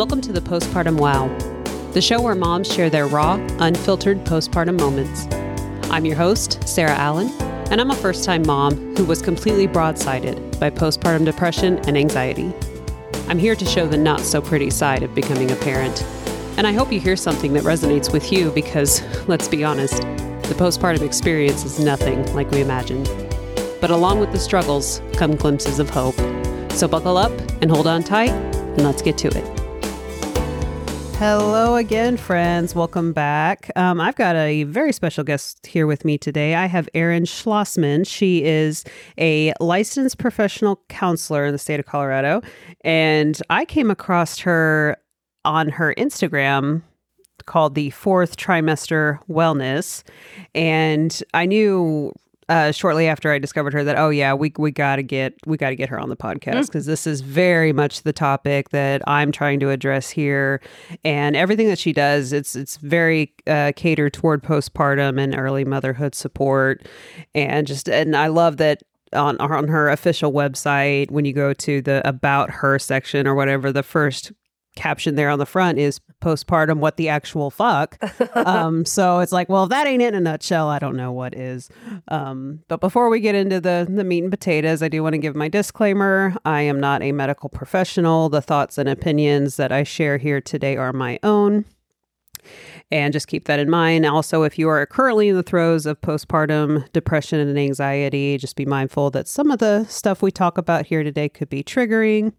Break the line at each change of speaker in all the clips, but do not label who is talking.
Welcome to the Postpartum Wow, the show where moms share their raw, unfiltered postpartum moments. I'm your host, Sarah Allen, and I'm a first time mom who was completely broadsided by postpartum depression and anxiety. I'm here to show the not so pretty side of becoming a parent. And I hope you hear something that resonates with you because, let's be honest, the postpartum experience is nothing like we imagined. But along with the struggles come glimpses of hope. So buckle up and hold on tight, and let's get to it. Hello again, friends. Welcome back. Um, I've got a very special guest here with me today. I have Erin Schlozman. She is a licensed professional counselor in the state of Colorado. And I came across her on her Instagram called the Fourth Trimester Wellness. And I knew uh, shortly after I discovered her that oh yeah we we got to get we got to get her on the podcast because mm. this is very much the topic that I'm trying to address here and everything that she does it's it's very uh, catered toward postpartum and early motherhood support and just and I love that on on her official website when you go to the about her section or whatever the first caption there on the front is postpartum what the actual fuck. Um, so it's like well if that ain't it in a nutshell. I don't know what is. Um, but before we get into the the meat and potatoes i do want to give my disclaimer. I am not a medical professional. The thoughts and opinions that i share here today are my own. And just keep that in mind. Also, if you are currently in the throes of postpartum depression and anxiety, just be mindful that some of the stuff we talk about here today could be triggering.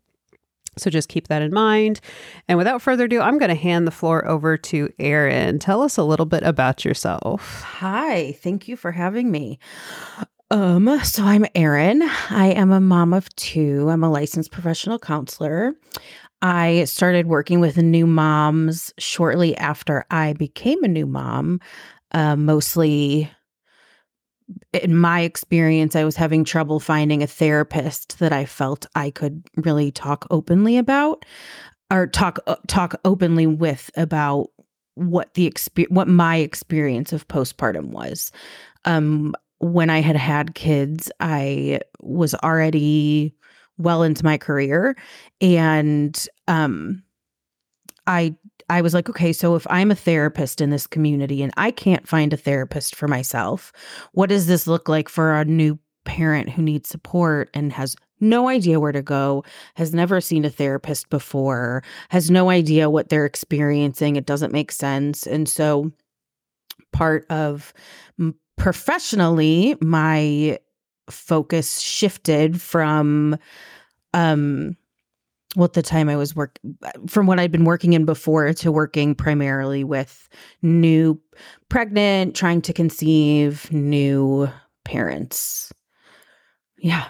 So just keep that in mind. And without further ado, I'm going to hand the floor over to Erin. Tell us a little bit about yourself.
Hi, thank you for having me. Um, so I'm Erin. I am a mom of two. I'm a licensed professional counselor. I started working with new moms shortly after I became a new mom, uh, mostly in my experience, I was having trouble finding a therapist that I felt I could really talk openly about or talk uh, talk openly with about what the experience what my experience of postpartum was. Um when I had had kids, I was already well into my career and um I I was like, okay, so if I'm a therapist in this community and I can't find a therapist for myself, what does this look like for a new parent who needs support and has no idea where to go, has never seen a therapist before, has no idea what they're experiencing? It doesn't make sense. And so, part of professionally, my focus shifted from um well, at the time I was work from what I'd been working in before to working primarily with new pregnant, trying to conceive new parents. Yeah.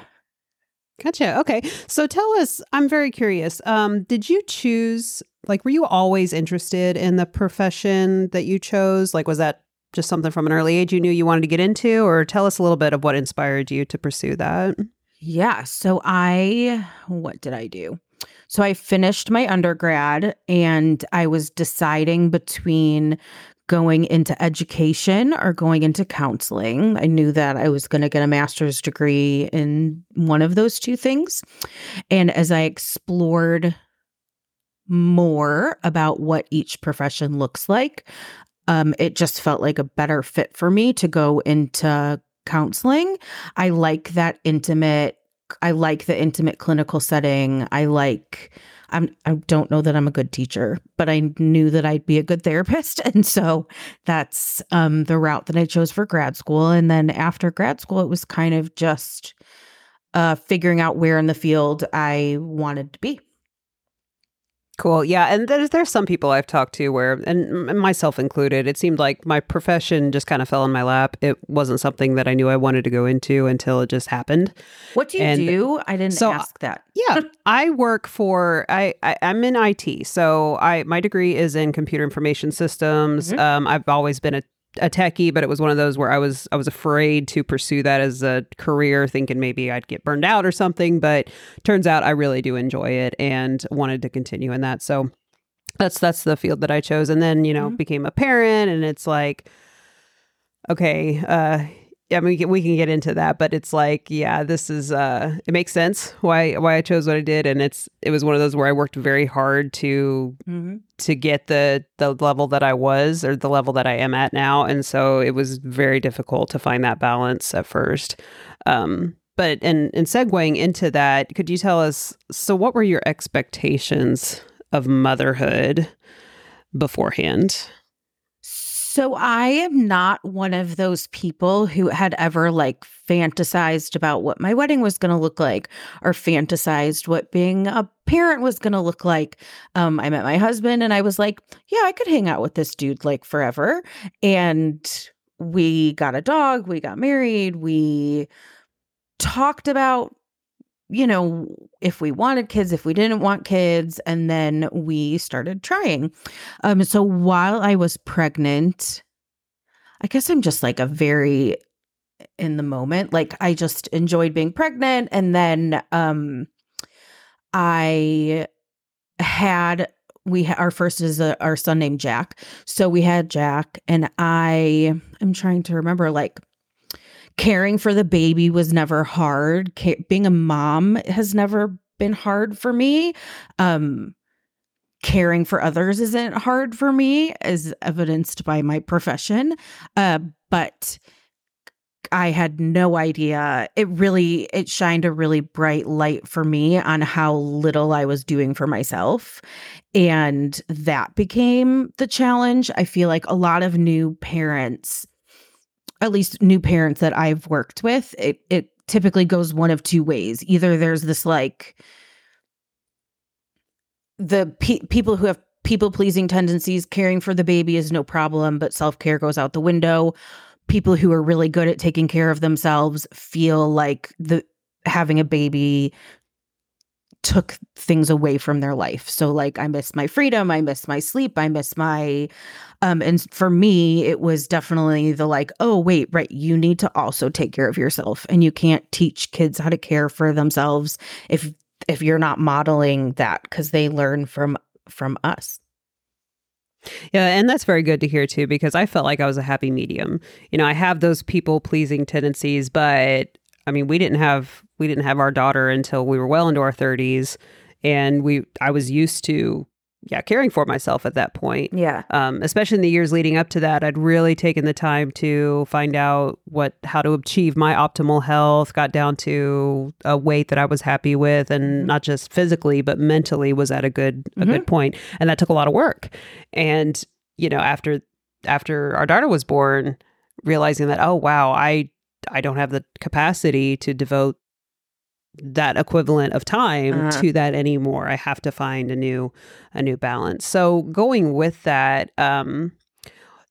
Gotcha. Okay. So tell us, I'm very curious. Um, did you choose, like, were you always interested in the profession that you chose? Like, was that just something from an early age you knew you wanted to get into? Or tell us a little bit of what inspired you to pursue that.
Yeah. So I, what did I do? So I finished my undergrad and I was deciding between going into education or going into counseling. I knew that I was going to get a master's degree in one of those two things. And as I explored more about what each profession looks like, um, it just felt like a better fit for me to go into counseling. I like that intimate I like the intimate clinical setting. I like I'm I don't know that I'm a good teacher, but I knew that I'd be a good therapist. And so that's um the route that I chose for grad school. And then after grad school, it was kind of just uh figuring out where in the field I wanted to be.
Cool. Yeah. And there's, there's some people I've talked to where, and myself included, it seemed like my profession just kind of fell in my lap. It wasn't something that I knew I wanted to go into until it just happened.
What do you and do? I didn't so, ask that.
yeah. I work for, I, I, am in IT. So I, my degree is in computer information systems. Mm-hmm. Um, I've always been a a techie, but it was one of those where I was I was afraid to pursue that as a career, thinking maybe I'd get burned out or something. But turns out I really do enjoy it and wanted to continue in that. So that's that's the field that I chose. And then, you know, mm-hmm. became a parent and it's like, okay, uh, I mean, we can get into that, but it's like, yeah, this is. uh It makes sense why why I chose what I did, and it's it was one of those where I worked very hard to mm-hmm. to get the the level that I was or the level that I am at now, and so it was very difficult to find that balance at first. Um, but and and segueing into that, could you tell us? So, what were your expectations of motherhood beforehand?
So I am not one of those people who had ever like fantasized about what my wedding was going to look like or fantasized what being a parent was going to look like. Um, I met my husband and I was like, yeah, I could hang out with this dude like forever. And we got a dog, we got married, we talked about you know, if we wanted kids, if we didn't want kids, and then we started trying. Um, so while I was pregnant, I guess I'm just like a very in the moment. Like I just enjoyed being pregnant, and then um, I had we ha- our first is a, our son named Jack. So we had Jack, and I am trying to remember like caring for the baby was never hard. being a mom has never been hard for me. Um, caring for others isn't hard for me, as evidenced by my profession. Uh, but I had no idea. It really it shined a really bright light for me on how little I was doing for myself. And that became the challenge. I feel like a lot of new parents at least new parents that I've worked with, it, it typically goes one of two ways. Either there's this like the pe- people who have people pleasing tendencies, caring for the baby is no problem, but self care goes out the window. People who are really good at taking care of themselves feel like the having a baby took things away from their life. So like I miss my freedom, I miss my sleep, I miss my um and for me it was definitely the like oh wait, right, you need to also take care of yourself and you can't teach kids how to care for themselves if if you're not modeling that cuz they learn from from us.
Yeah, and that's very good to hear too because I felt like I was a happy medium. You know, I have those people pleasing tendencies, but I mean, we didn't have we didn't have our daughter until we were well into our 30s and we I was used to yeah, caring for myself at that point.
Yeah.
Um, especially in the years leading up to that, I'd really taken the time to find out what how to achieve my optimal health, got down to a weight that I was happy with and mm-hmm. not just physically, but mentally was at a good a mm-hmm. good point. And that took a lot of work. And, you know, after after our daughter was born, realizing that, oh wow, I I don't have the capacity to devote that equivalent of time uh-huh. to that anymore. I have to find a new a new balance. So going with that, um,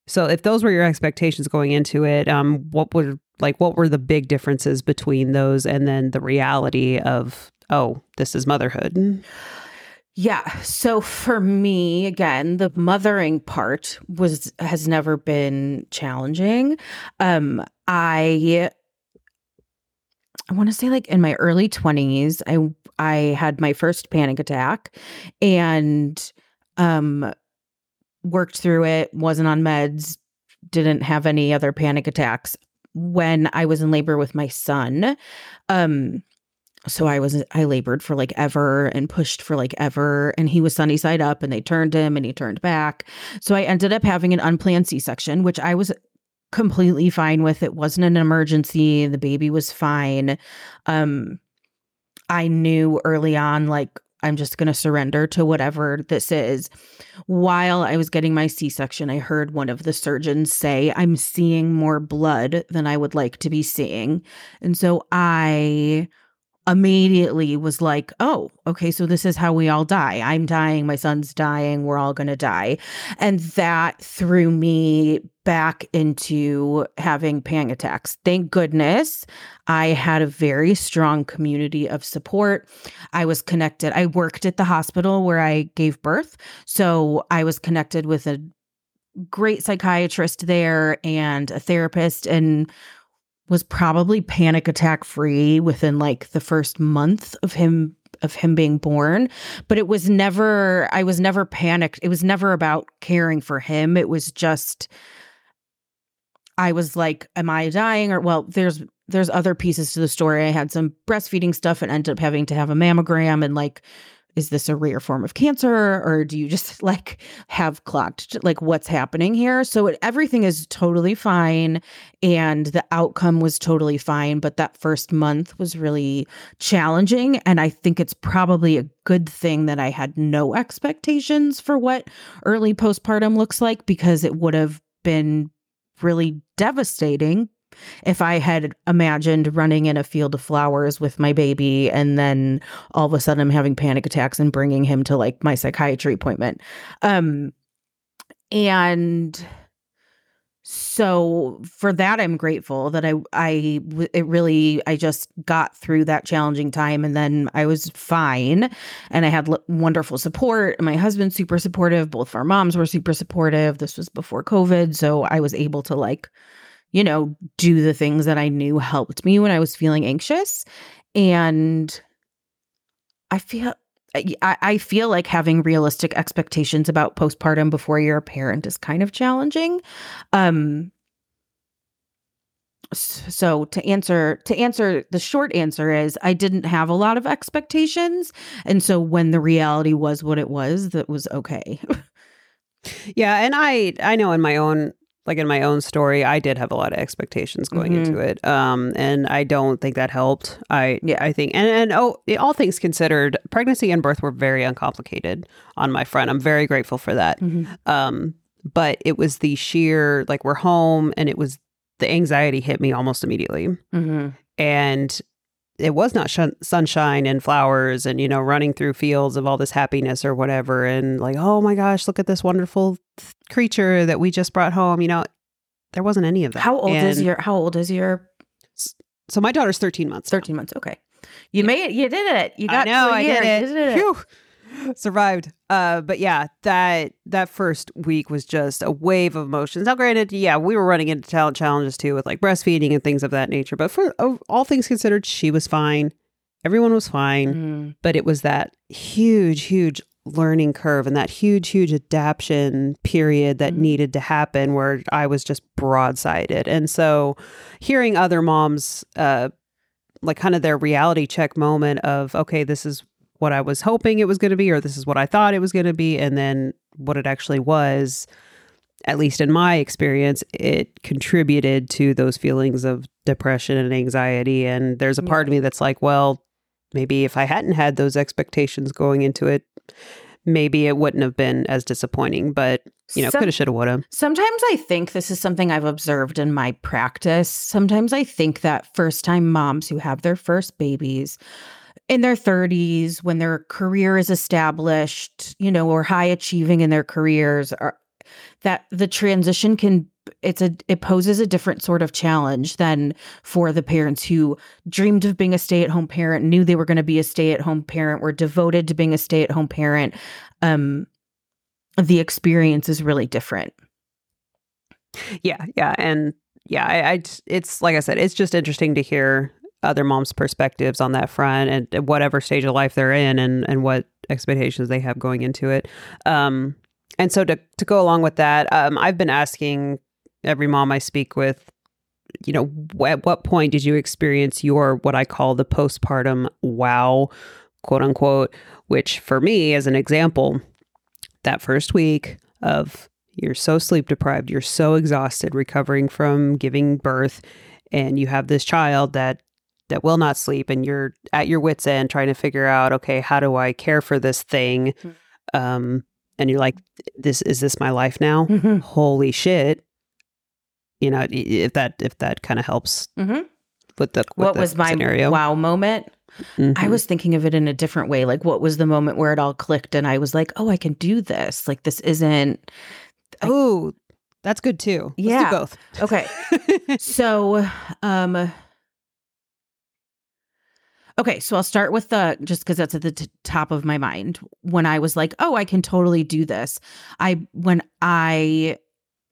so if those were your expectations going into it, um, what were like what were the big differences between those and then the reality of oh, this is motherhood?
Yeah. So for me, again, the mothering part was has never been challenging. Um, I I want to say like in my early 20s, I I had my first panic attack and um worked through it, wasn't on meds, didn't have any other panic attacks when I was in labor with my son. Um so I was I labored for like ever and pushed for like ever and he was sunny side up and they turned him and he turned back. So I ended up having an unplanned C-section which I was completely fine with. It wasn't an emergency. The baby was fine. Um I knew early on like I'm just going to surrender to whatever this is. While I was getting my C section, I heard one of the surgeons say, I'm seeing more blood than I would like to be seeing. And so I immediately was like, oh, okay, so this is how we all die. I'm dying, my son's dying, we're all going to die. And that threw me back into having panic attacks. Thank goodness I had a very strong community of support. I was connected. I worked at the hospital where I gave birth. So I was connected with a great psychiatrist there and a therapist and was probably panic attack free within like the first month of him of him being born but it was never i was never panicked it was never about caring for him it was just I was like, am I dying? Or well, there's there's other pieces to the story. I had some breastfeeding stuff and ended up having to have a mammogram and like is this a rare form of cancer or do you just like have clocked like what's happening here so it, everything is totally fine and the outcome was totally fine but that first month was really challenging and i think it's probably a good thing that i had no expectations for what early postpartum looks like because it would have been really devastating if I had imagined running in a field of flowers with my baby and then all of a sudden I'm having panic attacks and bringing him to like my psychiatry appointment. Um, and so for that i'm grateful that i i it really i just got through that challenging time and then i was fine and i had l- wonderful support my husband's super supportive both of our moms were super supportive this was before covid so i was able to like you know, do the things that I knew helped me when I was feeling anxious. And I feel I, I feel like having realistic expectations about postpartum before you're a parent is kind of challenging. Um so to answer to answer the short answer is I didn't have a lot of expectations and so when the reality was what it was that was okay.
yeah, and I I know in my own like in my own story, I did have a lot of expectations going mm-hmm. into it. Um, and I don't think that helped. I yeah, I think and, and oh all things considered, pregnancy and birth were very uncomplicated on my front. I'm very grateful for that. Mm-hmm. Um, but it was the sheer like we're home and it was the anxiety hit me almost immediately. Mm-hmm. And it was not sh- sunshine and flowers and you know running through fields of all this happiness or whatever and like oh my gosh look at this wonderful th- creature that we just brought home you know there wasn't any of that.
How old
and
is your how old is your
so my daughter's 13 months
13 now. months okay. You yeah. made it you did it. You got
I know I did it, did it survived. Uh, but yeah, that that first week was just a wave of emotions. Now, granted, yeah, we were running into talent challenges too with like breastfeeding and things of that nature. But for oh, all things considered, she was fine. Everyone was fine. Mm. But it was that huge, huge learning curve and that huge, huge adaptation period that mm. needed to happen where I was just broadsided. And so, hearing other moms, uh, like kind of their reality check moment of okay, this is what I was hoping it was going to be, or this is what I thought it was going to be, and then what it actually was, at least in my experience, it contributed to those feelings of depression and anxiety. And there's a part yeah. of me that's like, well, maybe if I hadn't had those expectations going into it, maybe it wouldn't have been as disappointing. But you know, Some, coulda, shoulda, woulda.
Sometimes I think this is something I've observed in my practice. Sometimes I think that first time moms who have their first babies in their 30s when their career is established, you know, or high achieving in their careers are that the transition can it's a it poses a different sort of challenge than for the parents who dreamed of being a stay-at-home parent, knew they were going to be a stay-at-home parent, were devoted to being a stay-at-home parent. Um the experience is really different.
Yeah, yeah, and yeah, I, I it's like I said, it's just interesting to hear other moms' perspectives on that front and whatever stage of life they're in and, and what expectations they have going into it. Um, and so to, to go along with that, um, I've been asking every mom I speak with, you know, at what point did you experience your what I call the postpartum wow, quote unquote, which for me, as an example, that first week of you're so sleep deprived, you're so exhausted recovering from giving birth, and you have this child that that will not sleep and you're at your wits end trying to figure out okay how do i care for this thing mm-hmm. um and you're like this is this my life now mm-hmm. holy shit you know if that if that kind of helps mm-hmm. with the with
what
the
was my
scenario.
wow moment I mm-hmm. was thinking of it in a different way. Like, what was the moment where it all clicked and I was like, oh, I can do this? Like, this isn't.
Oh, that's good too. Let's yeah. both.
Okay. so, um, Okay, so I'll start with the just because that's at the t- top of my mind. When I was like, "Oh, I can totally do this," I when I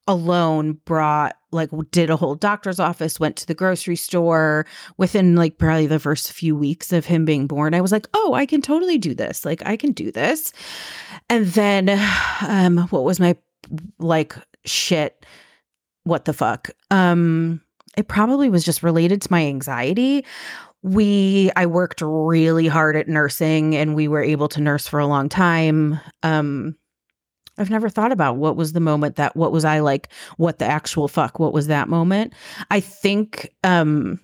alone brought like did a whole doctor's office, went to the grocery store within like probably the first few weeks of him being born. I was like, "Oh, I can totally do this. Like, I can do this." And then, um, what was my like shit? what the fuck. Um it probably was just related to my anxiety. We I worked really hard at nursing and we were able to nurse for a long time. Um I've never thought about what was the moment that what was I like what the actual fuck what was that moment? I think um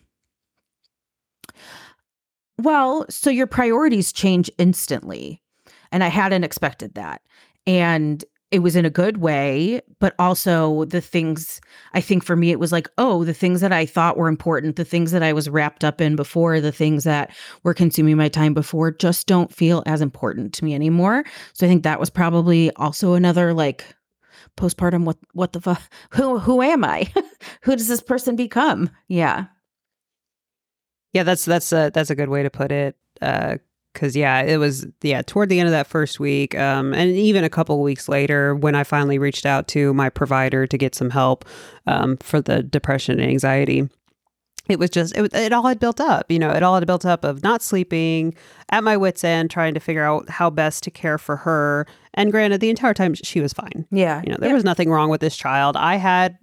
well, so your priorities change instantly. And I hadn't expected that. And it was in a good way, but also the things I think for me, it was like, oh, the things that I thought were important, the things that I was wrapped up in before, the things that were consuming my time before just don't feel as important to me anymore. So I think that was probably also another like postpartum what what the fuck who who am I? who does this person become? Yeah.
Yeah, that's that's a that's a good way to put it. Uh because yeah it was yeah toward the end of that first week um, and even a couple weeks later when i finally reached out to my provider to get some help um, for the depression and anxiety it was just it, it all had built up you know it all had built up of not sleeping at my wits end trying to figure out how best to care for her. And granted the entire time she was fine.
Yeah.
you know there
yeah.
was nothing wrong with this child. I had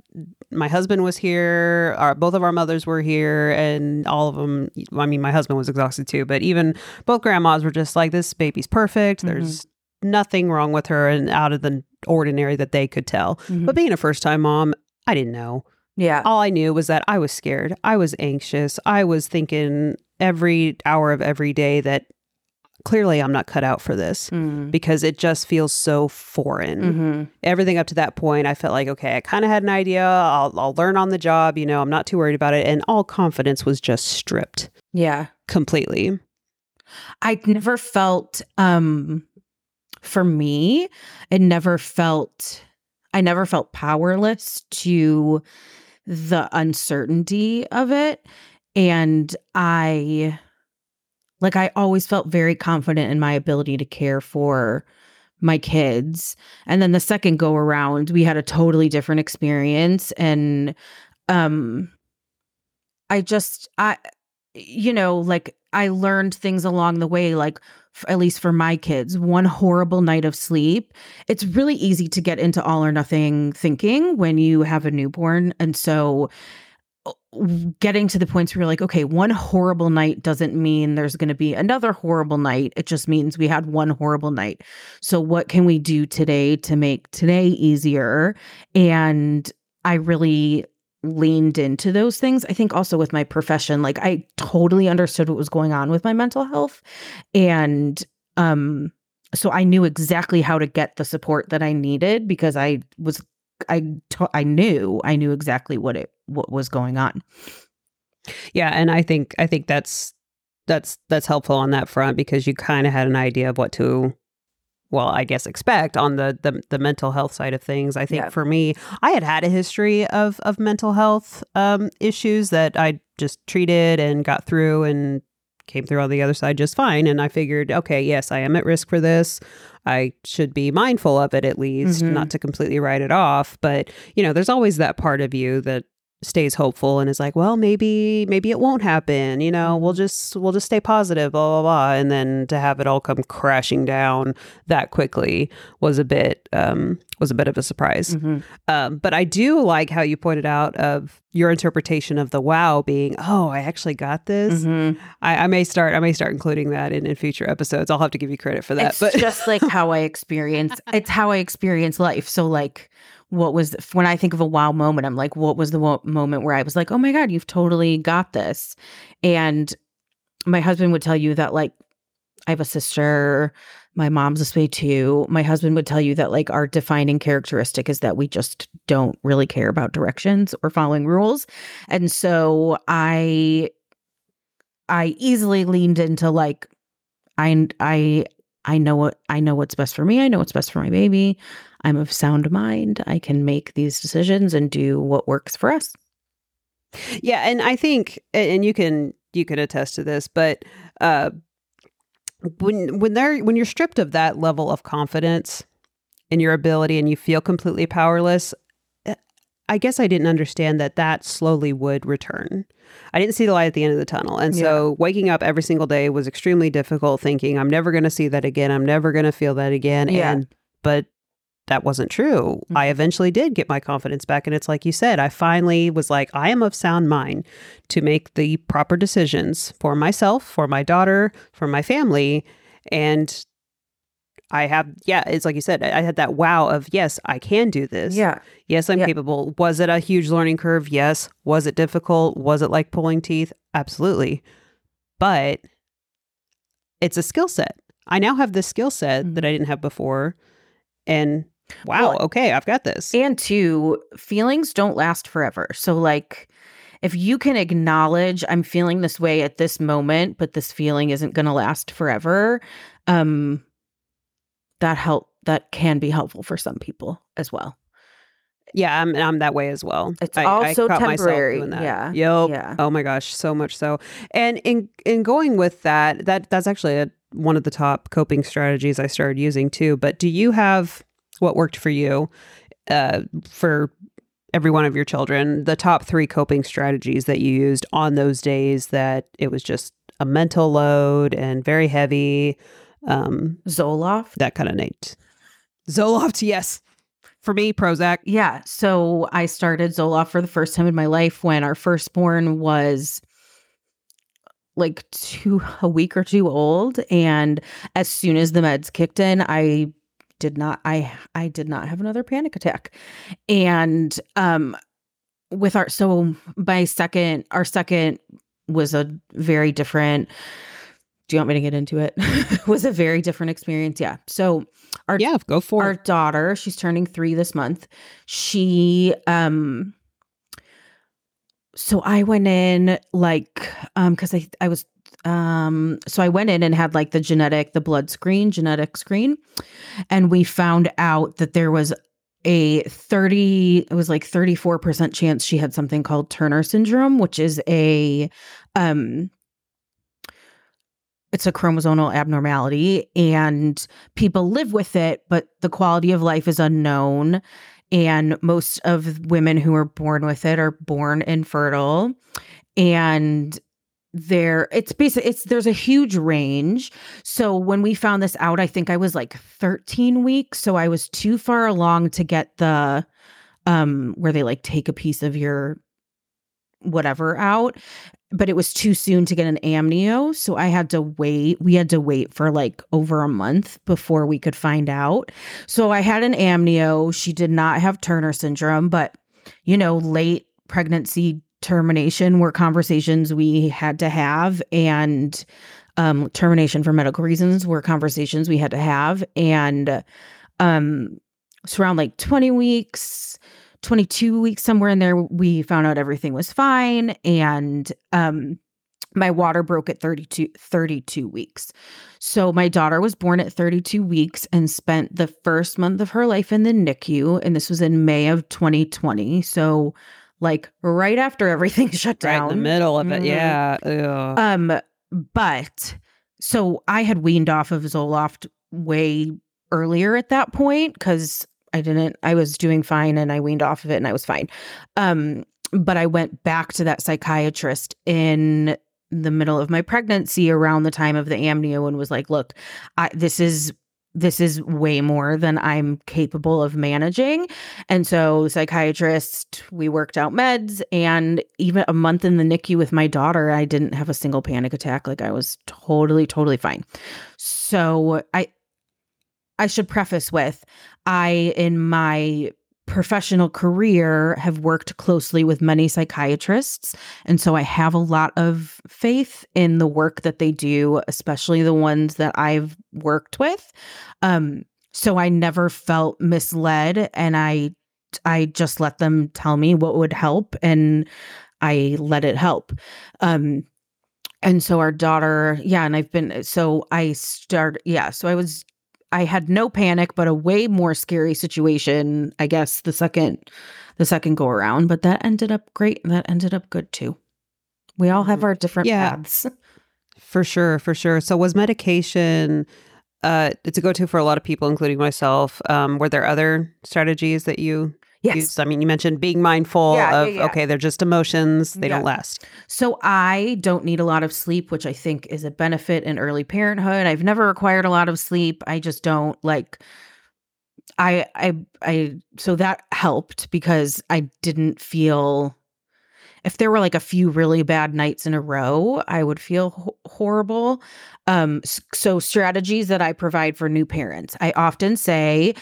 my husband was here our both of our mothers were here and all of them i mean my husband was exhausted too but even both grandmas were just like this baby's perfect. There's nothing wrong with her and out of the ordinary that they could tell.
Mhm.
but being a first time mom i didn't know
yeah.
all I knew was that I was scared. I was anxious. I was thinking every hour of every day that clearly I'm not cut out for this
Mm.
because it just feels so foreign.
Mhm.
Everything up to that point, I felt like, okay, I kind of had an idea. I'll, I'll learn on the job. You know, I'm not too worried about it. And all confidence was just stripped
Yeah.
completely.
I never felt um for me, it never felt I never felt powerless to the uncertainty of it and I like I always felt very confident in my ability to care for my kids. And then the second go around, we had a totally different experience and um I just I you know, like I learned things along the way, like at least for my kids, one horrible night of sleep. It's really easy to get into all or nothing thinking when you have a newborn. And so getting to the points where you're like, okay, one horrible night doesn't mean there's going to be another horrible night. It just means we had one horrible night. So, what can we do today to make today easier? And I really leaned into those things. I think also with my profession, like I totally understood what was going on with my mental health. And um so I knew exactly how to get the support that I needed because I was I I knew I knew exactly what it what was going on.
Yeah, and I think I think that's that's that's helpful on that front because you kind of had an idea of what to well, I guess expect on the the, the mental health side of things. I think
Yeah.
for me, I had had a history of of mental health um, issues that I just treated and got through and came through on the other side just fine. And I figured, okay, yes, I am at risk for this. I should be mindful of it at least,
Mhm.
not to completely write it off. But you know, there's always that part of you that stays hopeful and is like, well, maybe maybe it won't happen. You know, we'll just we'll just stay positive, blah blah blah. And then to have it all come crashing down that quickly was a bit um was a bit of a surprise.
Mhm.
Um, but I do like how you pointed out of your interpretation of the wow being, oh, I actually got this.
Mhm.
I, I may start I may start including that in, in future episodes. I'll have to give you credit for that.
It's
but
just like how I experience it's how I experience life. So like what was when I think of a wow moment, I'm like, what was the moment where I was like, oh my God, you've totally got this. And my husband would tell you that like I have a sister, my mom's this way too. My husband would tell you that like our defining characteristic is that we just don't really care about directions or following rules. And so I I easily leaned into like I I I know what I know what's best for me. I know what's best for my baby. I'm of sound mind. I can make these decisions and do what works for us.
Yeah, and I think, and you can you can attest to this, but uh, when when they're when you're stripped of that level of confidence in your ability and you feel completely powerless, eh, I guess I didn't understand that that slowly would return. I didn't see the light at the end of the tunnel, and so waking up every single day was extremely difficult. Thinking I'm never going to see that again. I'm never going to feel that again.
Yeah.
And but that wasn't true.
Mm-hmm.
I eventually did get my confidence back. And it's like you said, I finally was like, I am of sound mind to make the proper decisions for myself, for my daughter, for my family. And I have, yeah, it's like you said, I had that wow of, yes, I can do this.
Yeah.
Yes, I'm
Yeah.
capable. Was it a huge learning curve? Yes. Was it difficult? Was it like pulling teeth? Absolutely. But it's a skill set. I now have this skill set that I didn't have before. And wow,
Well,
okay, I've got this.
And two, feelings don't last forever. So, like, if you can acknowledge, I'm feeling this way at this moment, but this feeling isn't going to last forever, um, that help that can be helpful for some people as well.
Yeah, I'm, I'm that way as well.
It's
I,
also
I
temporary. Yeah.
Yep.
Yeah.
Oh my gosh, so much so. And in in going with that, that that's actually a, one of the top coping strategies I started using too. But do you have what worked for you uh, for every one of your children? The top three coping strategies that you used on those days that it was just a mental load and very heavy, um,
Zoloft.
that kind of Nate. Zoloft, yes. For me, Prozac.
Yeah. So I started Zoloft for the first time in my life when our firstborn was like two a week or two old. And as soon as the meds kicked in, I did not I I did not have another panic attack. And um with our so my second our second was a very different do you want me to get into it? was a very different experience. Yeah. So our
Yeah, go for
our
it.
daughter she's turning three this month she um so i went in like um because i i was um so i went in and had like the genetic the blood screen genetic screen and we found out that there was a 30 it was like 34% chance she had something called turner syndrome which is a um it's a chromosomal abnormality and people live with it but the quality of life is unknown and most of women who are born with it are born infertile and there it's basically it's there's a huge range. So when we found this out i think i was like 13 weeks. So i was too far along to get the um where they like take a piece of your whatever out but it was too soon to get an amnio. So i had to wait we had to wait for like over a month before we could find out. So i had an amnio. She did not have turner syndrome but you know late pregnancy termination were conversations we had to have and um termination for medical reasons were conversations we had to have and um so around like 20 weeks 22 weeks somewhere in there we found out everything was fine and um my water broke at 32 32 weeks. So my daughter was born at 32 weeks and spent the first month of her life in the NICU and this was in May of 2020 so like right after everything shut down.
Right in the middle of it.
Mhm.
Yeah.
Um, but so I had weaned off of Zoloft way earlier at that point because I didn't, I was doing fine and I weaned off of it and I was fine. Um, but I went back to that psychiatrist in the middle of my pregnancy around the time of the amnio and was like, look, I, this is this is way more than I'm capable of managing. And so, psychiatrist, we worked out meds. And even a month in the NICU with my daughter, I didn't have a single panic attack. Like I was totally, totally fine. So, I, I should preface with I, in my professional career, have worked closely with many psychiatrists. And so I have a lot of faith in the work that they do, especially the ones that I've worked with. Um, so I never felt misled and I I just let them tell me what would help and I let it help. Um and so our daughter, yeah, and I've been so I started yeah, so I was I had no panic, but a way more scary situation, I guess, the second the second go around. But that ended up great. That ended up good too. We all have our different
Yeah.
paths.
For sure, for sure. So was medication uh it's a go-to for a lot of people, including myself. Um, were there other strategies that you
Yes.
used? I mean, you mentioned being mindful
Yeah, yeah,
of
yeah.
okay, they're just emotions, they
Yeah.
don't last.
So I don't need a lot of sleep, which I think is a benefit in early parenthood. I've never required a lot of sleep. I just don't like I I I so that helped because I didn't feel if there were like a few really bad nights in a row, I would feel ho- horrible. Um so strategies that I provide for new parents. I often say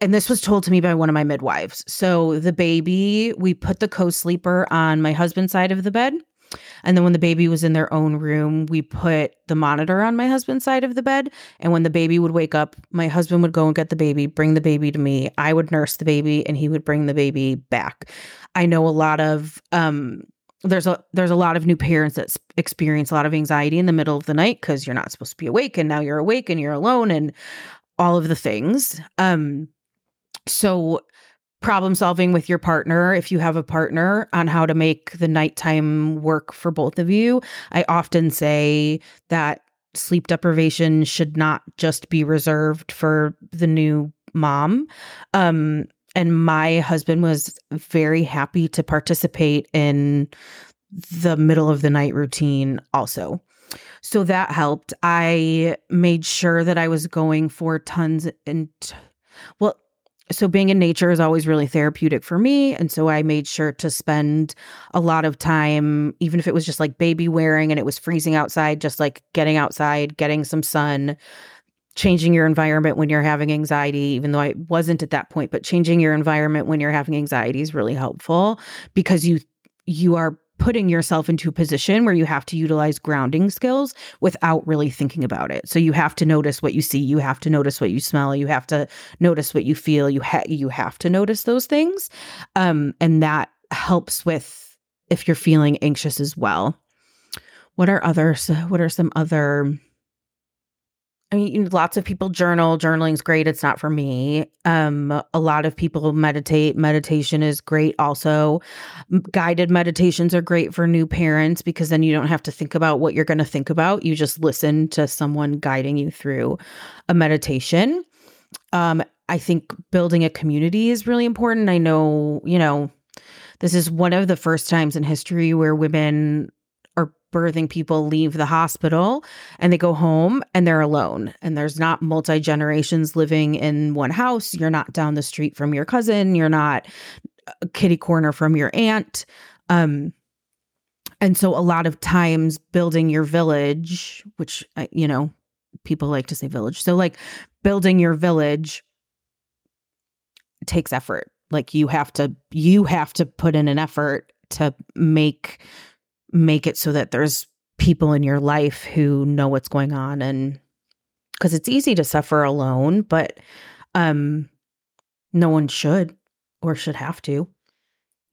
and this was told to me by one of my midwives. So the baby, we put the co-sleeper on my husband's side of the bed and then when the baby was in their own room, we put the monitor on my husband's side of the bed. And when the baby would wake up, my husband would go and get the baby, bring the baby to me. I would nurse the baby and he would bring the baby back. I know a lot of um there's a there's a lot of new parents that experience a lot of anxiety in the middle of the night cuz you're not supposed to be awake and now you're awake and you're alone and all of the things. Um so problem solving with your partner if you have a partner on how to make the nighttime work for both of you. I often say that sleep deprivation should not just be reserved for the new mom. Um, and my husband was very happy to participate in the middle of the night routine also. So that helped. I made sure that I was going for tons and well, so being in nature is always really therapeutic for me and so i made sure to spend a lot of time even if it was just like baby wearing and it was freezing outside just like getting outside getting some sun changing your environment when you're having anxiety even though i wasn't at that point but changing your environment when you're having anxiety is really helpful because you you are putting yourself into a position where you have to utilize grounding skills without really thinking about it. So you have to notice what you see, you have to notice what you smell, you have to notice what you feel, you ha- you have to notice those things. Um, and that helps with if you're feeling anxious as well. What are others what are some other I mean, lots of people journal. Journaling's great. It's not for me. Um, a lot of people meditate. Meditation is great also. Guided meditations are great for new parents because then you don't have to think about what you're going to think about. You just listen to someone guiding you through a meditation. Um, I think building a community is really important. I know, you know, this is one of the first times in history where women birthing people leave the hospital and they go home and they're alone. And there's not multi generations living in one house. You're not down the street from your cousin. You're not a kitty corner from your aunt. Um and so a lot of times building your village which uh, you know people like to say village. So like building your village takes effort. Like you have to you have to put in an effort to make make it so that there's people in your life who know what's going on and because it's easy to suffer alone but um no one should or should have to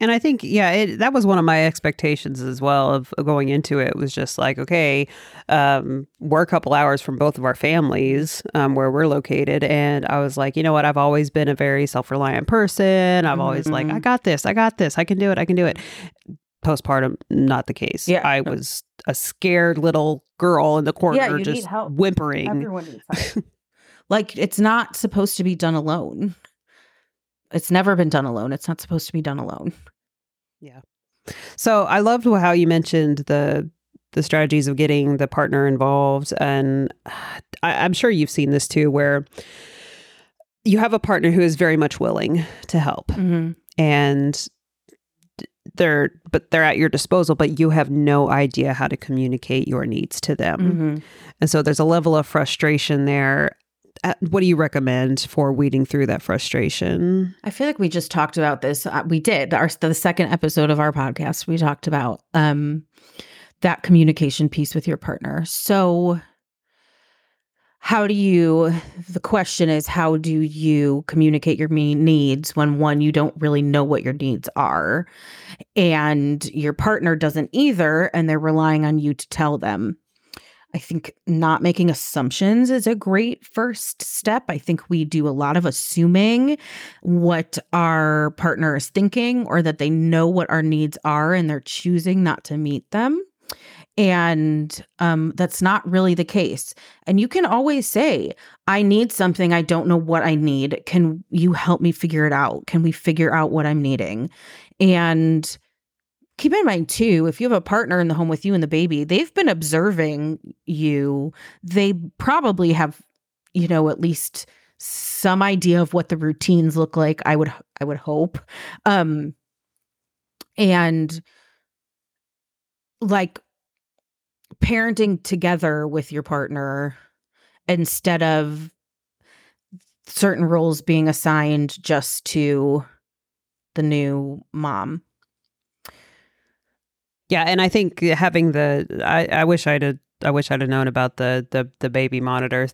and I think, yeah, it, that was one of my expectations as well of going into it. Was just like, okay, um, we're a couple hours from both of our families um, where we're located, and I was like, you know what? I've always been a very self reliant person. I've always mm-hmm. like, I got this, I got this, I can do it, I can do it postpartum not the case.
Yeah.
I was a scared little girl in the corner yeah, just whimpering. Everyone needs
help. like it's not supposed to be done alone. It's never been done alone. It's not supposed to be done alone.
Yeah. So I loved how you mentioned the the strategies of getting the partner involved and I, I'm sure you've seen this too where you have a partner who is very much willing to help. Mm-hmm. And they're but they're at your disposal but you have no idea how to communicate your needs to them. Mm-hmm. and so there's a level of frustration there. Uh, what do you recommend for weeding through that frustration?
I feel like we just talked about this. Uh, we did. Our the second episode of our podcast we talked about um that communication piece with your partner. So how do you the question is how do you communicate your needs when one you don't really know what your needs are and your partner doesn't either and they're relying on you to tell them? I think not making assumptions is a great first step. I think we do a lot of assuming what our partner is thinking or that they know what our needs are and they're choosing not to meet them and um, that's not really the case. And you can always say, I need something. I don't know what I need. Can you help me figure it out? Can we figure out what I'm needing? And keep in mind, too, if you have a partner in the home with you and the baby, they've been observing you. They probably have, you know, at least some idea of what the routines look like. I would I would hope. Um and like parenting together with your partner instead of certain roles being assigned just to the new mom.
Yeah, and I think having the I, I wish I'd have, I wish I'd have known about the the the baby monitor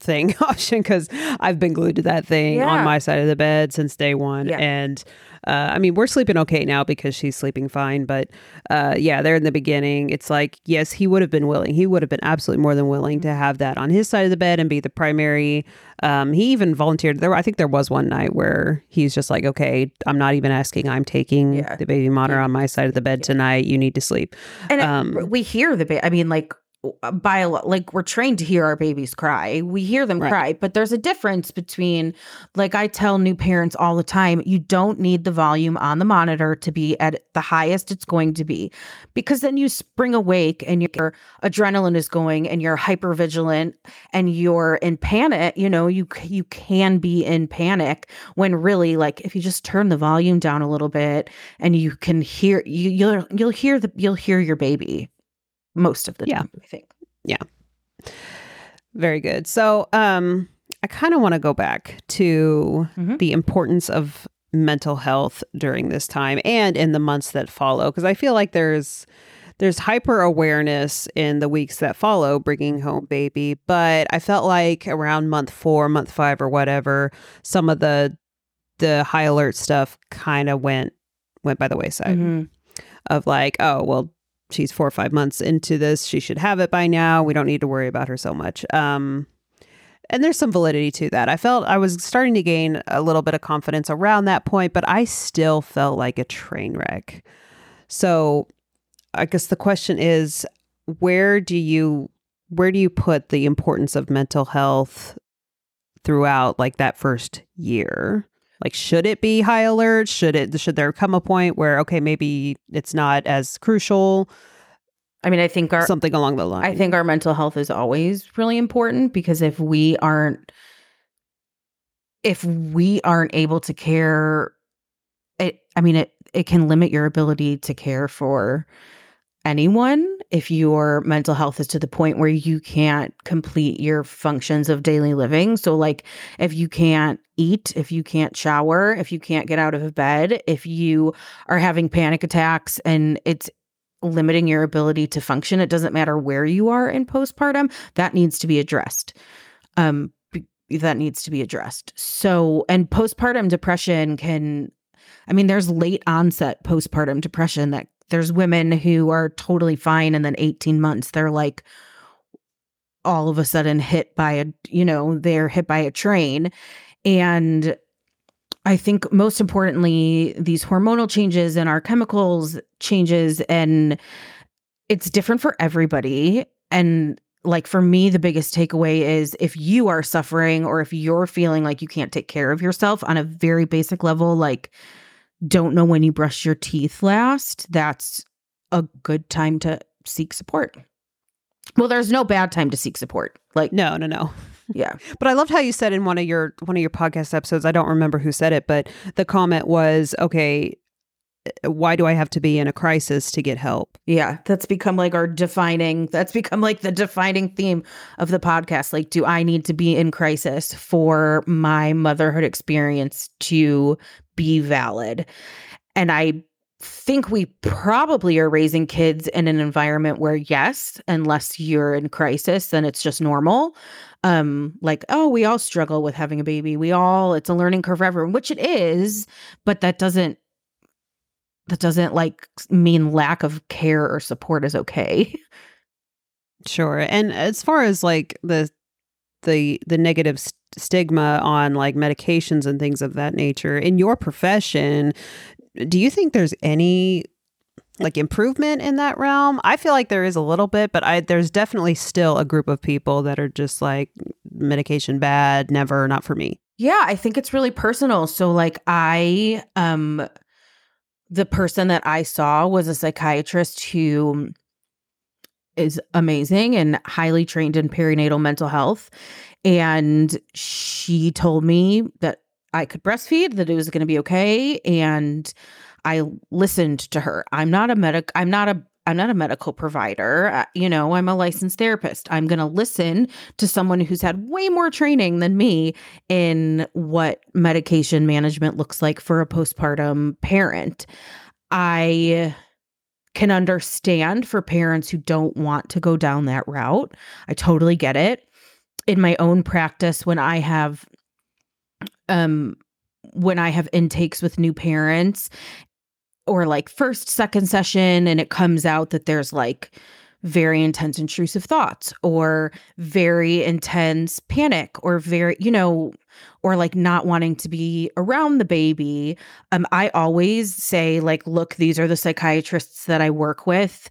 thing option because I've been glued to that thing
Yeah.
on my side of the bed since day one.
Yeah.
And uh, I mean, we're sleeping okay now because she's sleeping fine. But uh, yeah, there in the beginning, it's like, yes, he would have been willing. He would have been absolutely more than willing
Mm-hmm.
to have that on his side of the bed and be the primary. Um, he even volunteered. There, I think there was one night where he's just like, okay, I'm not even asking. I'm taking
Yeah.
the baby monitor on my side of the bed tonight. You need to sleep.
And it-
Um,
we hear the baby. I mean, like Uh, by a lot, like we're trained to hear our babies cry. We hear them
Right.
cry, but there's a difference between, like I tell new parents all the time, you don't need the volume on the monitor to be at the highest it's going to be, because then you spring awake and your adrenaline is going and you're hyper vigilant and you're in panic. You know, you you can be in panic when really, like, if you just turn the volume down a little bit and you can hear you you'll you'll hear the you'll hear your baby most of the
Yeah.
time i think Yeah.
Very good. So, um, I kind of want to go back to
Mhm.
the importance of mental health during this time and in the months that follow, because I feel like there's there's hyper awareness in the weeks that follow bringing home baby, but I felt like around month four, month five, or whatever, some of the the high alert stuff kind of went went by the wayside
Mhm.
of like, oh, well, she's four or five months into this. She should have it by now. We don't need to worry about her so much. Um, and there's some validity to that. I felt I was starting to gain a little bit of confidence around that point, but I still felt like a train wreck. So I guess the question is where do you where do you put the importance of mental health throughout like that first year? Like should it be high alert? Should it should there come a point where okay, maybe it's not as crucial?
i mean i think our
Something along the line.
i think our mental health is always really important because if we aren't if we aren't able to care it i mean it it can limit your ability to care for anyone if your mental health is to the point where you can't complete your functions of daily living. So like if you can't eat if you can't shower if you can't get out of bed if you are having panic attacks and it's limiting your ability to function it doesn't matter where you are in postpartum that needs to be addressed. Um that needs to be addressed. So and postpartum depression can i mean there's late onset postpartum depression that there's women who are totally fine and then 18 months they're like all of a sudden hit by a you know they're hit by a train and I think most importantly, these hormonal changes and our chemicals changes, and it's different for everybody. And like for me, the biggest takeaway is if you are suffering or if you're feeling like you can't take care of yourself on a very basic level, like don't know when you brush your teeth last, that's a good time to seek support. Well, there's no bad time to seek support. Like,
no, no, no.
yeah.
But I loved how you said in one of your one of your podcast episodes. I don't remember who said it, but the comment was, "Okay, uh, why do I have to be in a crisis to get help?"
Yeah, that's become like our defining, that's become like the defining theme of the podcast. Like, do I need to be in crisis for my motherhood experience to be valid? And I think we probably are raising kids in an environment where, yes, unless you're in crisis, then it's just normal. Um, like, oh, we all struggle with having a baby. We all, it's a learning curve for everyone, which it is, but that doesn't that doesn't like mean lack of care or support is okay.
Sure. And as far as like the the the negative st- stigma on like medications and things of that nature in your profession, do you think there's any like improvement in that realm? I feel like there is a little bit, but I there's definitely still a group of people that are just like medication bad, never, not for me.
Yeah, I think it's really personal. So like I um the person that I saw was a psychiatrist who is amazing and highly trained in perinatal mental health And she told me that I could breastfeed, that it was going to be okay. And I listened to her. I'm not a medic, I'm not a I'm not a medical provider. Uh, you know, I'm a licensed therapist. I'm going to listen to someone who's had way more training than me in what medication management looks like for a postpartum parent. I can understand for parents who don't want to go down that route. I totally get it. In my own practice when I have um when I have intakes with new parents or like first second session and it comes out that there's like very intense intrusive thoughts or very intense panic or very you know or like not wanting to be around the baby um i always say like look these are the psychiatrists that i work with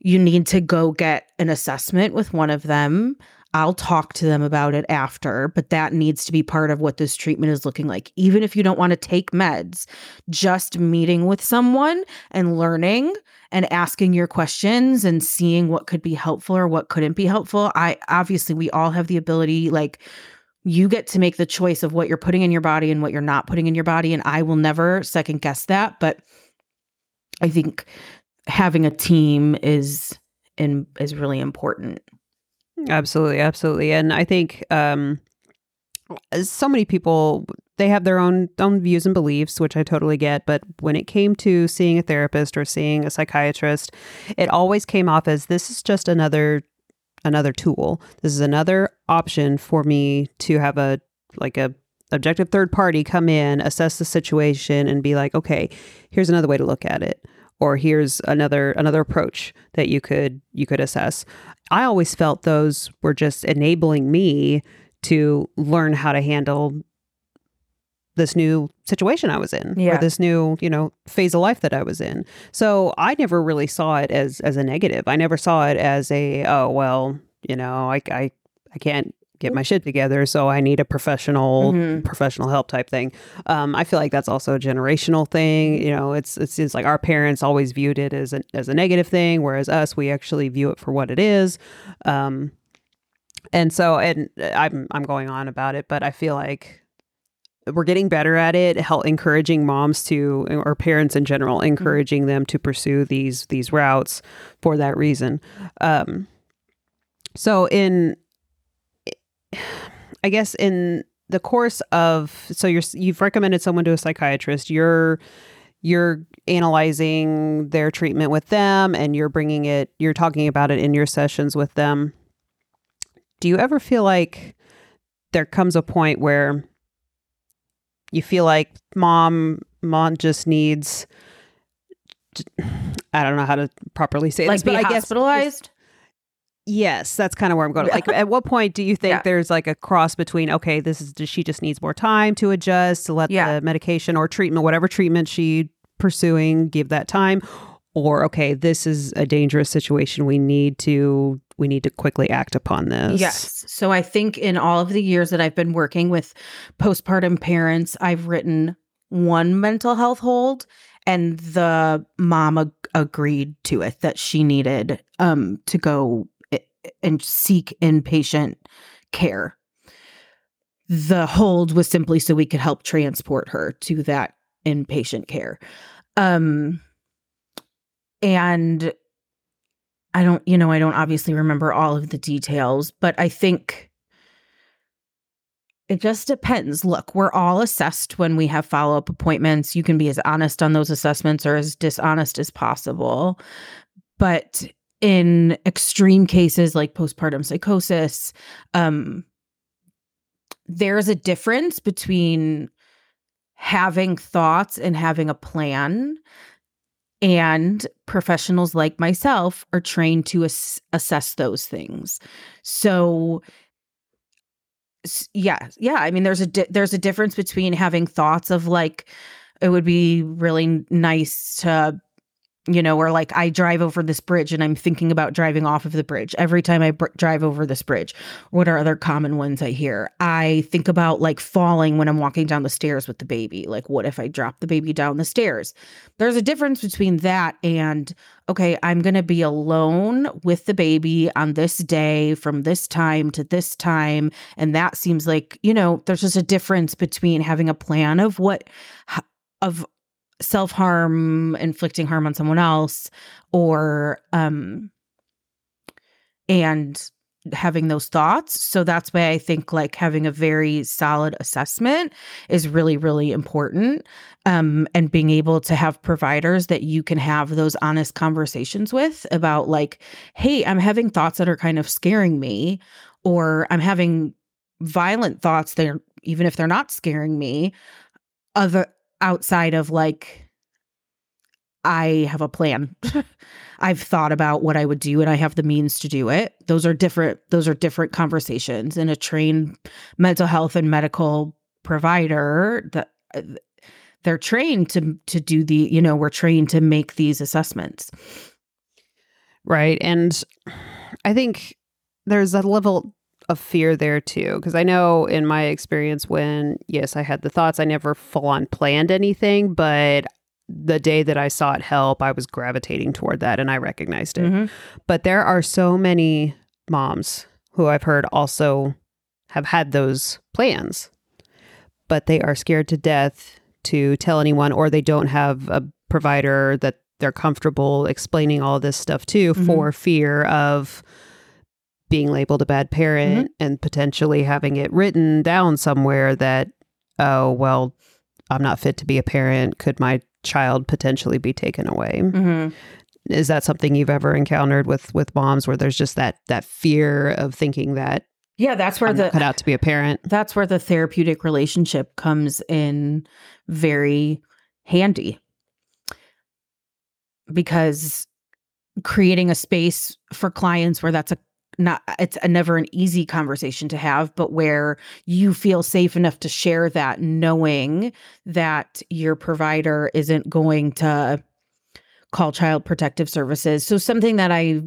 you need to go get an assessment with one of them I'll talk to them about it after, but that needs to be part of what this treatment is looking like. Even if you don't want to take meds, just meeting with someone and learning and asking your questions and seeing what could be helpful or what couldn't be helpful. I obviously, we all have the ability, like, you get to make the choice of what you're putting in your body and what you're not putting in your body. And I will never second guess that. But I think having a team is in, is really important.
Absolutely, absolutely. And I think um so many people they have their own own views and beliefs, which I totally get, but when it came to seeing a therapist or seeing a psychiatrist, it always came off as this is just another another tool. This is another option for me to have a like a objective third party come in, assess the situation and be like, "Okay, here's another way to look at it." or here's another another approach that you could you could assess. I always felt those were just enabling me to learn how to handle this new situation I was in yeah. or this new, you know, phase of life that I was in. So I never really saw it as as a negative. I never saw it as a oh well, you know, I I I can't get my shit together so i need a professional mm-hmm. professional help type thing um, i feel like that's also a generational thing you know it's it's, it's like our parents always viewed it as a, as a negative thing whereas us we actually view it for what it is um, and so and i'm i'm going on about it but i feel like we're getting better at it help encouraging moms to or parents in general mm-hmm. encouraging them to pursue these these routes for that reason um, so in I guess in the course of so you're you've recommended someone to a psychiatrist. You're you're analyzing their treatment with them and you're bringing it you're talking about it in your sessions with them. Do you ever feel like there comes a point where you feel like mom mom just needs I don't know how to properly say
like
this,
but I guess hospitalized.
Yes, that's kind of where I'm going. Like, at what point do you think yeah. there's like a cross between okay, this is she just needs more time to adjust to let yeah. the medication or treatment, whatever treatment she pursuing, give that time, or okay, this is a dangerous situation. We need to we need to quickly act upon this.
Yes. So I think in all of the years that I've been working with postpartum parents, I've written one mental health hold and the mom ag- agreed to it that she needed um to go and seek inpatient care. The hold was simply so we could help transport her to that inpatient care. Um, and I don't, you know, I don't obviously remember all of the details, but I think it just depends. Look, we're all assessed when we have follow up appointments. You can be as honest on those assessments or as dishonest as possible. But in extreme cases like postpartum psychosis, um, there's a difference between having thoughts and having a plan. And professionals like myself are trained to ass- assess those things. So, yeah, yeah. I mean, there's a di- there's a difference between having thoughts of like, it would be really nice to you know, or like I drive over this bridge and I'm thinking about driving off of the bridge every time I br- drive over this bridge. What are other common ones I hear? I think about like falling when I'm walking down the stairs with the baby. Like, what if I drop the baby down the stairs? There's a difference between that and, okay, I'm going to be alone with the baby on this day from this time to this time. And that seems like, you know, there's just a difference between having a plan of what, of self harm, inflicting harm on someone else, or um, and having those thoughts. So that's why I think like having a very solid assessment is really, really important. Um, and being able to have providers that you can have those honest conversations with about like, hey, I'm having thoughts that are kind of scaring me, or I'm having violent thoughts that are, even if they're not scaring me, other outside of like I have a plan. I've thought about what I would do and I have the means to do it. Those are different those are different conversations and a trained mental health and medical provider that uh, they're trained to to do the, you know, we're trained to make these assessments.
Right. And I think there's a level of fear there too because I know in my experience when yes, I had the thoughts, I never full on planned anything, but the day that I sought help, I was gravitating toward that and I recognized it. Mm-hmm. But there are so many moms who I've heard also have had those plans, but they are scared to death to tell anyone, or they don't have a provider that they're comfortable explaining all this stuff to mm-hmm. for fear of being labeled a bad parent mm-hmm. and potentially having it written down somewhere that, oh, well, I'm not fit to be a parent. Could my child potentially be taken away. Mm-hmm. Is that something you've ever encountered with with moms where there's just that that fear of thinking that
yeah, that's where
I'm
the
cut out to be a parent.
That's where the therapeutic relationship comes in very handy. Because creating a space for clients where that's a not it's a never an easy conversation to have but where you feel safe enough to share that knowing that your provider isn't going to call child protective services. So something that i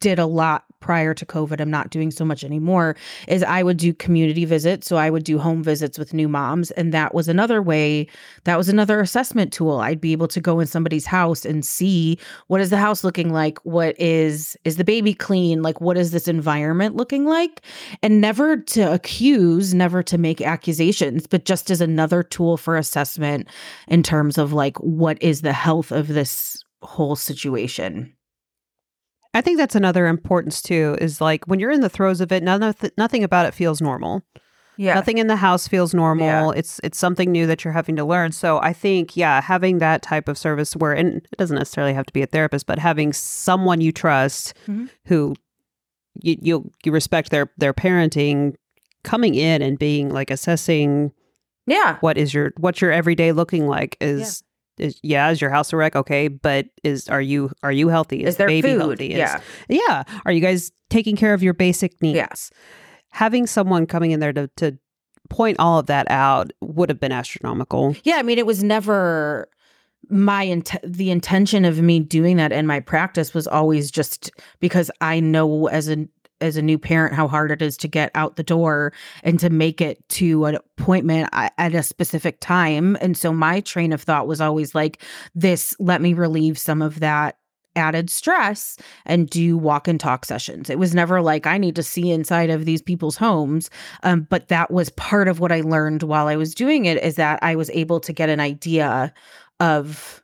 did a lot prior to COVID, I'm not doing so much anymore, is I would do community visits. So I would do home visits with new moms. And that was another way, that was another assessment tool. I'd be able to go in somebody's house and see what is the house looking like? What is, is the baby clean? Like, what is this environment looking like? And never to accuse, never to make accusations, but just as another tool for assessment in terms of like, what is the health of this whole situation?
I think that's another importance too. Is like when you're in the throes of it, none nothing about it feels normal. Yeah. Nothing in the house feels normal. Yeah. It's it's something new that you're having to learn. So I think yeah, having that type of service where and it doesn't necessarily have to be a therapist, but having someone you trust mm-hmm. who you, you you respect their their parenting coming in and being like assessing
yeah
what is your what's your everyday looking like is is yeah is your house a wreck? Okay but is are you are you healthy?
Is, is there baby food? healthy?
Is, yeah. yeah. Are you guys taking care of your basic needs?
Yes.
Having someone coming in there to to point all of that out would have been astronomical.
Yeah i mean it was never my int- the intention of me doing that in my practice was always just because I know as a as a new parent how hard it is to get out the door and to make it to an appointment at a specific time and so my train of thought was always like this let me relieve some of that added stress and do walk and talk sessions. It was never like I need to see inside of these people's homes. Um, but that was part of what I learned while I was doing it is that I was able to get an idea of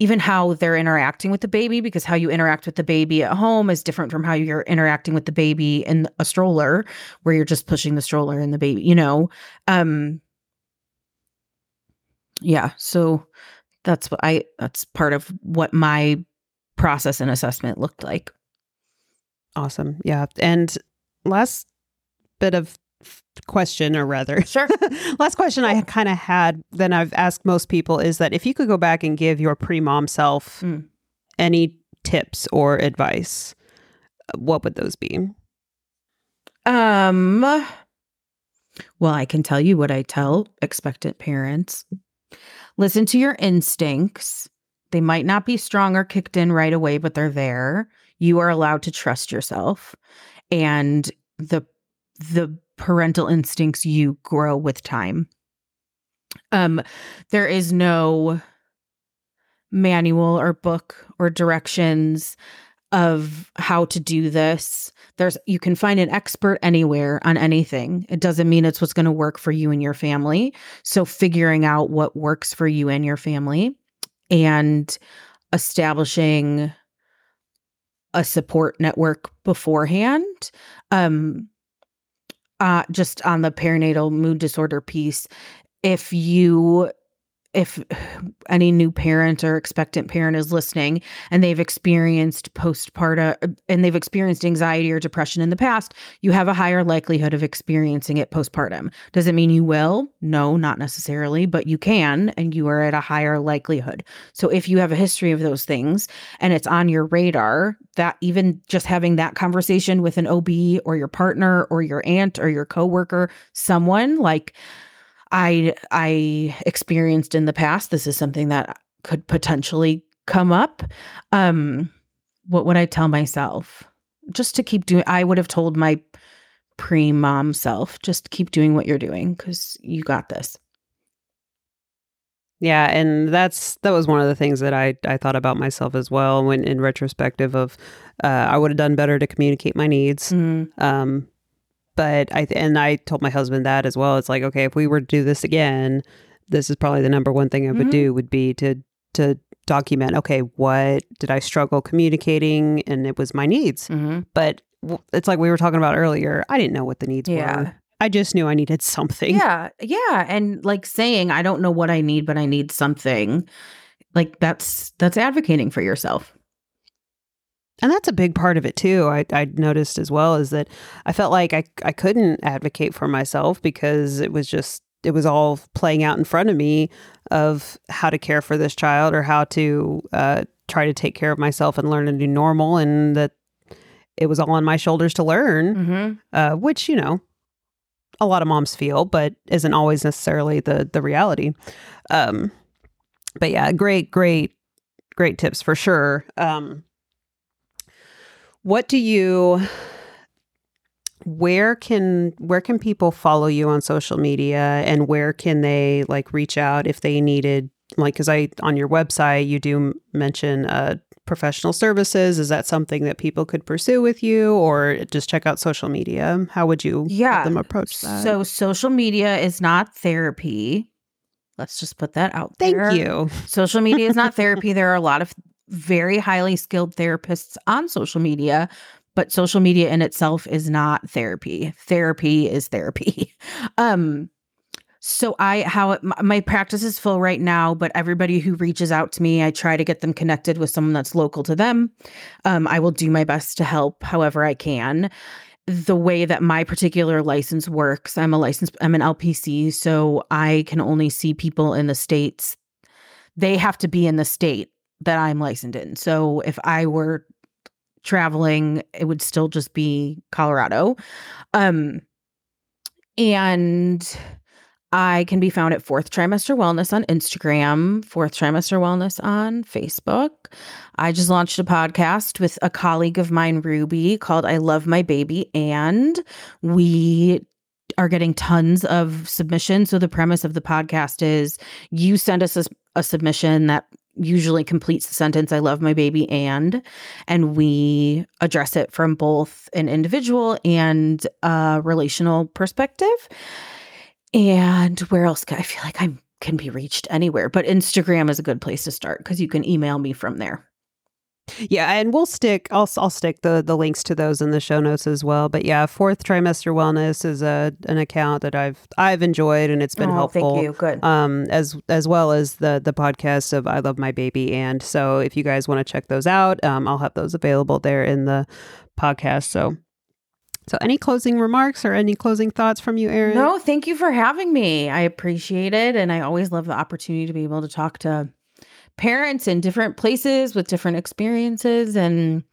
even how they're interacting with the baby because how you interact with the baby at home is different from how you're interacting with the baby in a stroller where you're just pushing the stroller and the baby you know? Um yeah so that's what i that's part of what my process and assessment looked like.
Awesome yeah and last bit of question or rather
sure.
last question i kind of had then i've asked most people is that if you could go back and give your pre-mom self mm. any tips or advice what would those be?
Um well i can tell you what i tell expectant parents. Listen to your instincts. They might not be strong or kicked in right away, but they're there. You are allowed to trust yourself. And the the parental instincts you grow with time. Um there is no manual or book or directions of how to do this. There's you can find an expert anywhere on anything. It doesn't mean it's what's going to work for you and your family. So figuring out what works for you and your family and establishing a support network beforehand um uh just on the perinatal mood disorder piece if you if any new parent or expectant parent is listening and they've experienced postpartum and they've experienced anxiety or depression in the past, you have a higher likelihood of experiencing it postpartum. Does it mean you will? No, not necessarily, but you can, and you are at a higher likelihood. So if you have a history of those things and it's on your radar, that even just having that conversation with an OB or your partner or your aunt or your coworker, someone like, I I experienced in the past. This is something that could potentially come up. Um, what would I tell myself? Just to keep doing. I would have told my pre mom self, just keep doing what you're doing because you got this.
Yeah, and that's that was one of the things that I I thought about myself as well. When in retrospective of, uh, I would have done better to communicate my needs. Mm. Um, but I and I told my husband that as well. It's like, okay, if we were to do this again, this is probably the number one thing I would mm-hmm. do would be to to document. Okay, what did I struggle communicating, and it was my needs. Mm-hmm. But it's like we were talking about earlier. I didn't know what the needs yeah. were. I just knew I needed something.
Yeah, yeah, and like saying I don't know what I need, but I need something. Like that's that's advocating for yourself.
And that's a big part of it too. I, I noticed as well is that I felt like I, I couldn't advocate for myself because it was just, it was all playing out in front of me of how to care for this child or how to uh, try to take care of myself and learn to do normal. And that it was all on my shoulders to learn, mm-hmm. uh, which, you know, a lot of moms feel, but isn't always necessarily the, the reality. Um, but yeah, great, great, great tips for sure. Um, what do you where can where can people follow you on social media and where can they like reach out if they needed like cuz I on your website you do mention uh professional services. Is that something that people could pursue with you or just check out social media? How would you yeah. them approach that?
so social media is not therapy. Let's just put that out there.
thank there. you.
Social media is not therapy. There are a lot of very highly skilled therapists on social media, but social media in itself is not therapy. Therapy is therapy. um so I how it, my practice is full right now, but everybody who reaches out to me, I try to get them connected with someone that's local to them. Um, I will do my best to help however I can. The way that my particular license works, I'm a license, I'm an LPC, so I can only see people in the states. They have to be in the state that I'm licensed in. So if I were traveling, it would still just be Colorado. Um, and I can be found at Fourth Trimester Wellness on Instagram, Fourth Trimester Wellness on Facebook. I just launched a podcast with a colleague of mine, Ruby, called I Love My Baby. And we are getting tons of submissions. So the premise of the podcast is you send us a, a submission that usually completes the sentence i love my baby and and we address it from both an individual and a relational perspective. And where else can i feel like i can be reached anywhere but instagram is a good place to start because you can email me from there
yeah, and we'll stick. I'll I'll stick the the links to those in the show notes as well. But yeah, fourth trimester wellness is a an account that I've I've enjoyed and it's been oh, helpful.
Thank you. Good.
Um, as as well as the the podcast of I love my baby. And so if you guys want to check those out, um, I'll have those available there in the podcast. So. So, any closing remarks or any closing thoughts from you, Erin?
No, thank you for having me. I appreciate it. And I always love the opportunity to be able to talk to parents in different places with different experiences and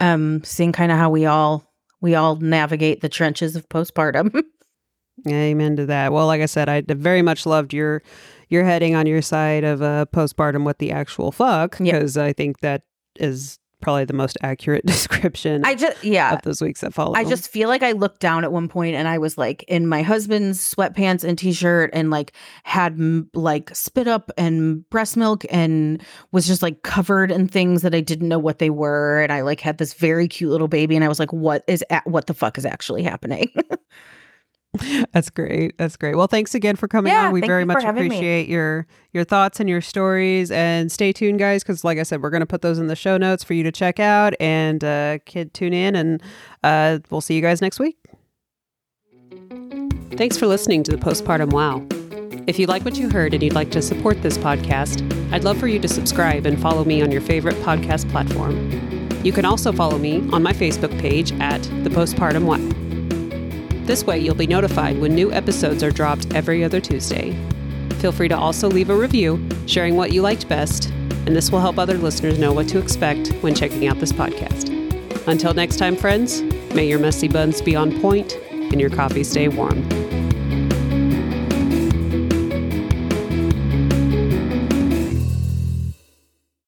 um seeing kind of how we all we all navigate the trenches of postpartum.
Amen to that. Well, like I said, I very much loved your your heading on your side of uh, postpartum with the actual fuck
Yep.
because I think that is probably the most accurate description
I just yeah.
of those weeks that follow.
I just feel like I looked down at one point and I was like in my husband's sweatpants and t-shirt and like had m- like spit up and breast milk and was just like covered in things that I didn't know what they were and I like had this very cute little baby and I was like what is a- what the fuck is actually happening?
That's great. That's great. Well, thanks again for coming
Yeah,
on. We very much
having me.
appreciate your your thoughts and your stories. And stay tuned, guys, because like I said, we're going to put those in the show notes for you to check out. And uh, kid, tune in, and uh, we'll see you guys next week. Thanks for listening to the Postpartum Wow. If you like what you heard and you'd like to support this podcast, I'd love for you to subscribe and follow me on your favorite podcast platform. You can also follow me on my Facebook page at The Postpartum Wow. This way, you'll be notified when new episodes are dropped every other Tuesday. Feel free to also leave a review sharing what you liked best, and this will help other listeners know what to expect when checking out this podcast. Until next time, friends, may your messy buns be on point and your coffee stay warm.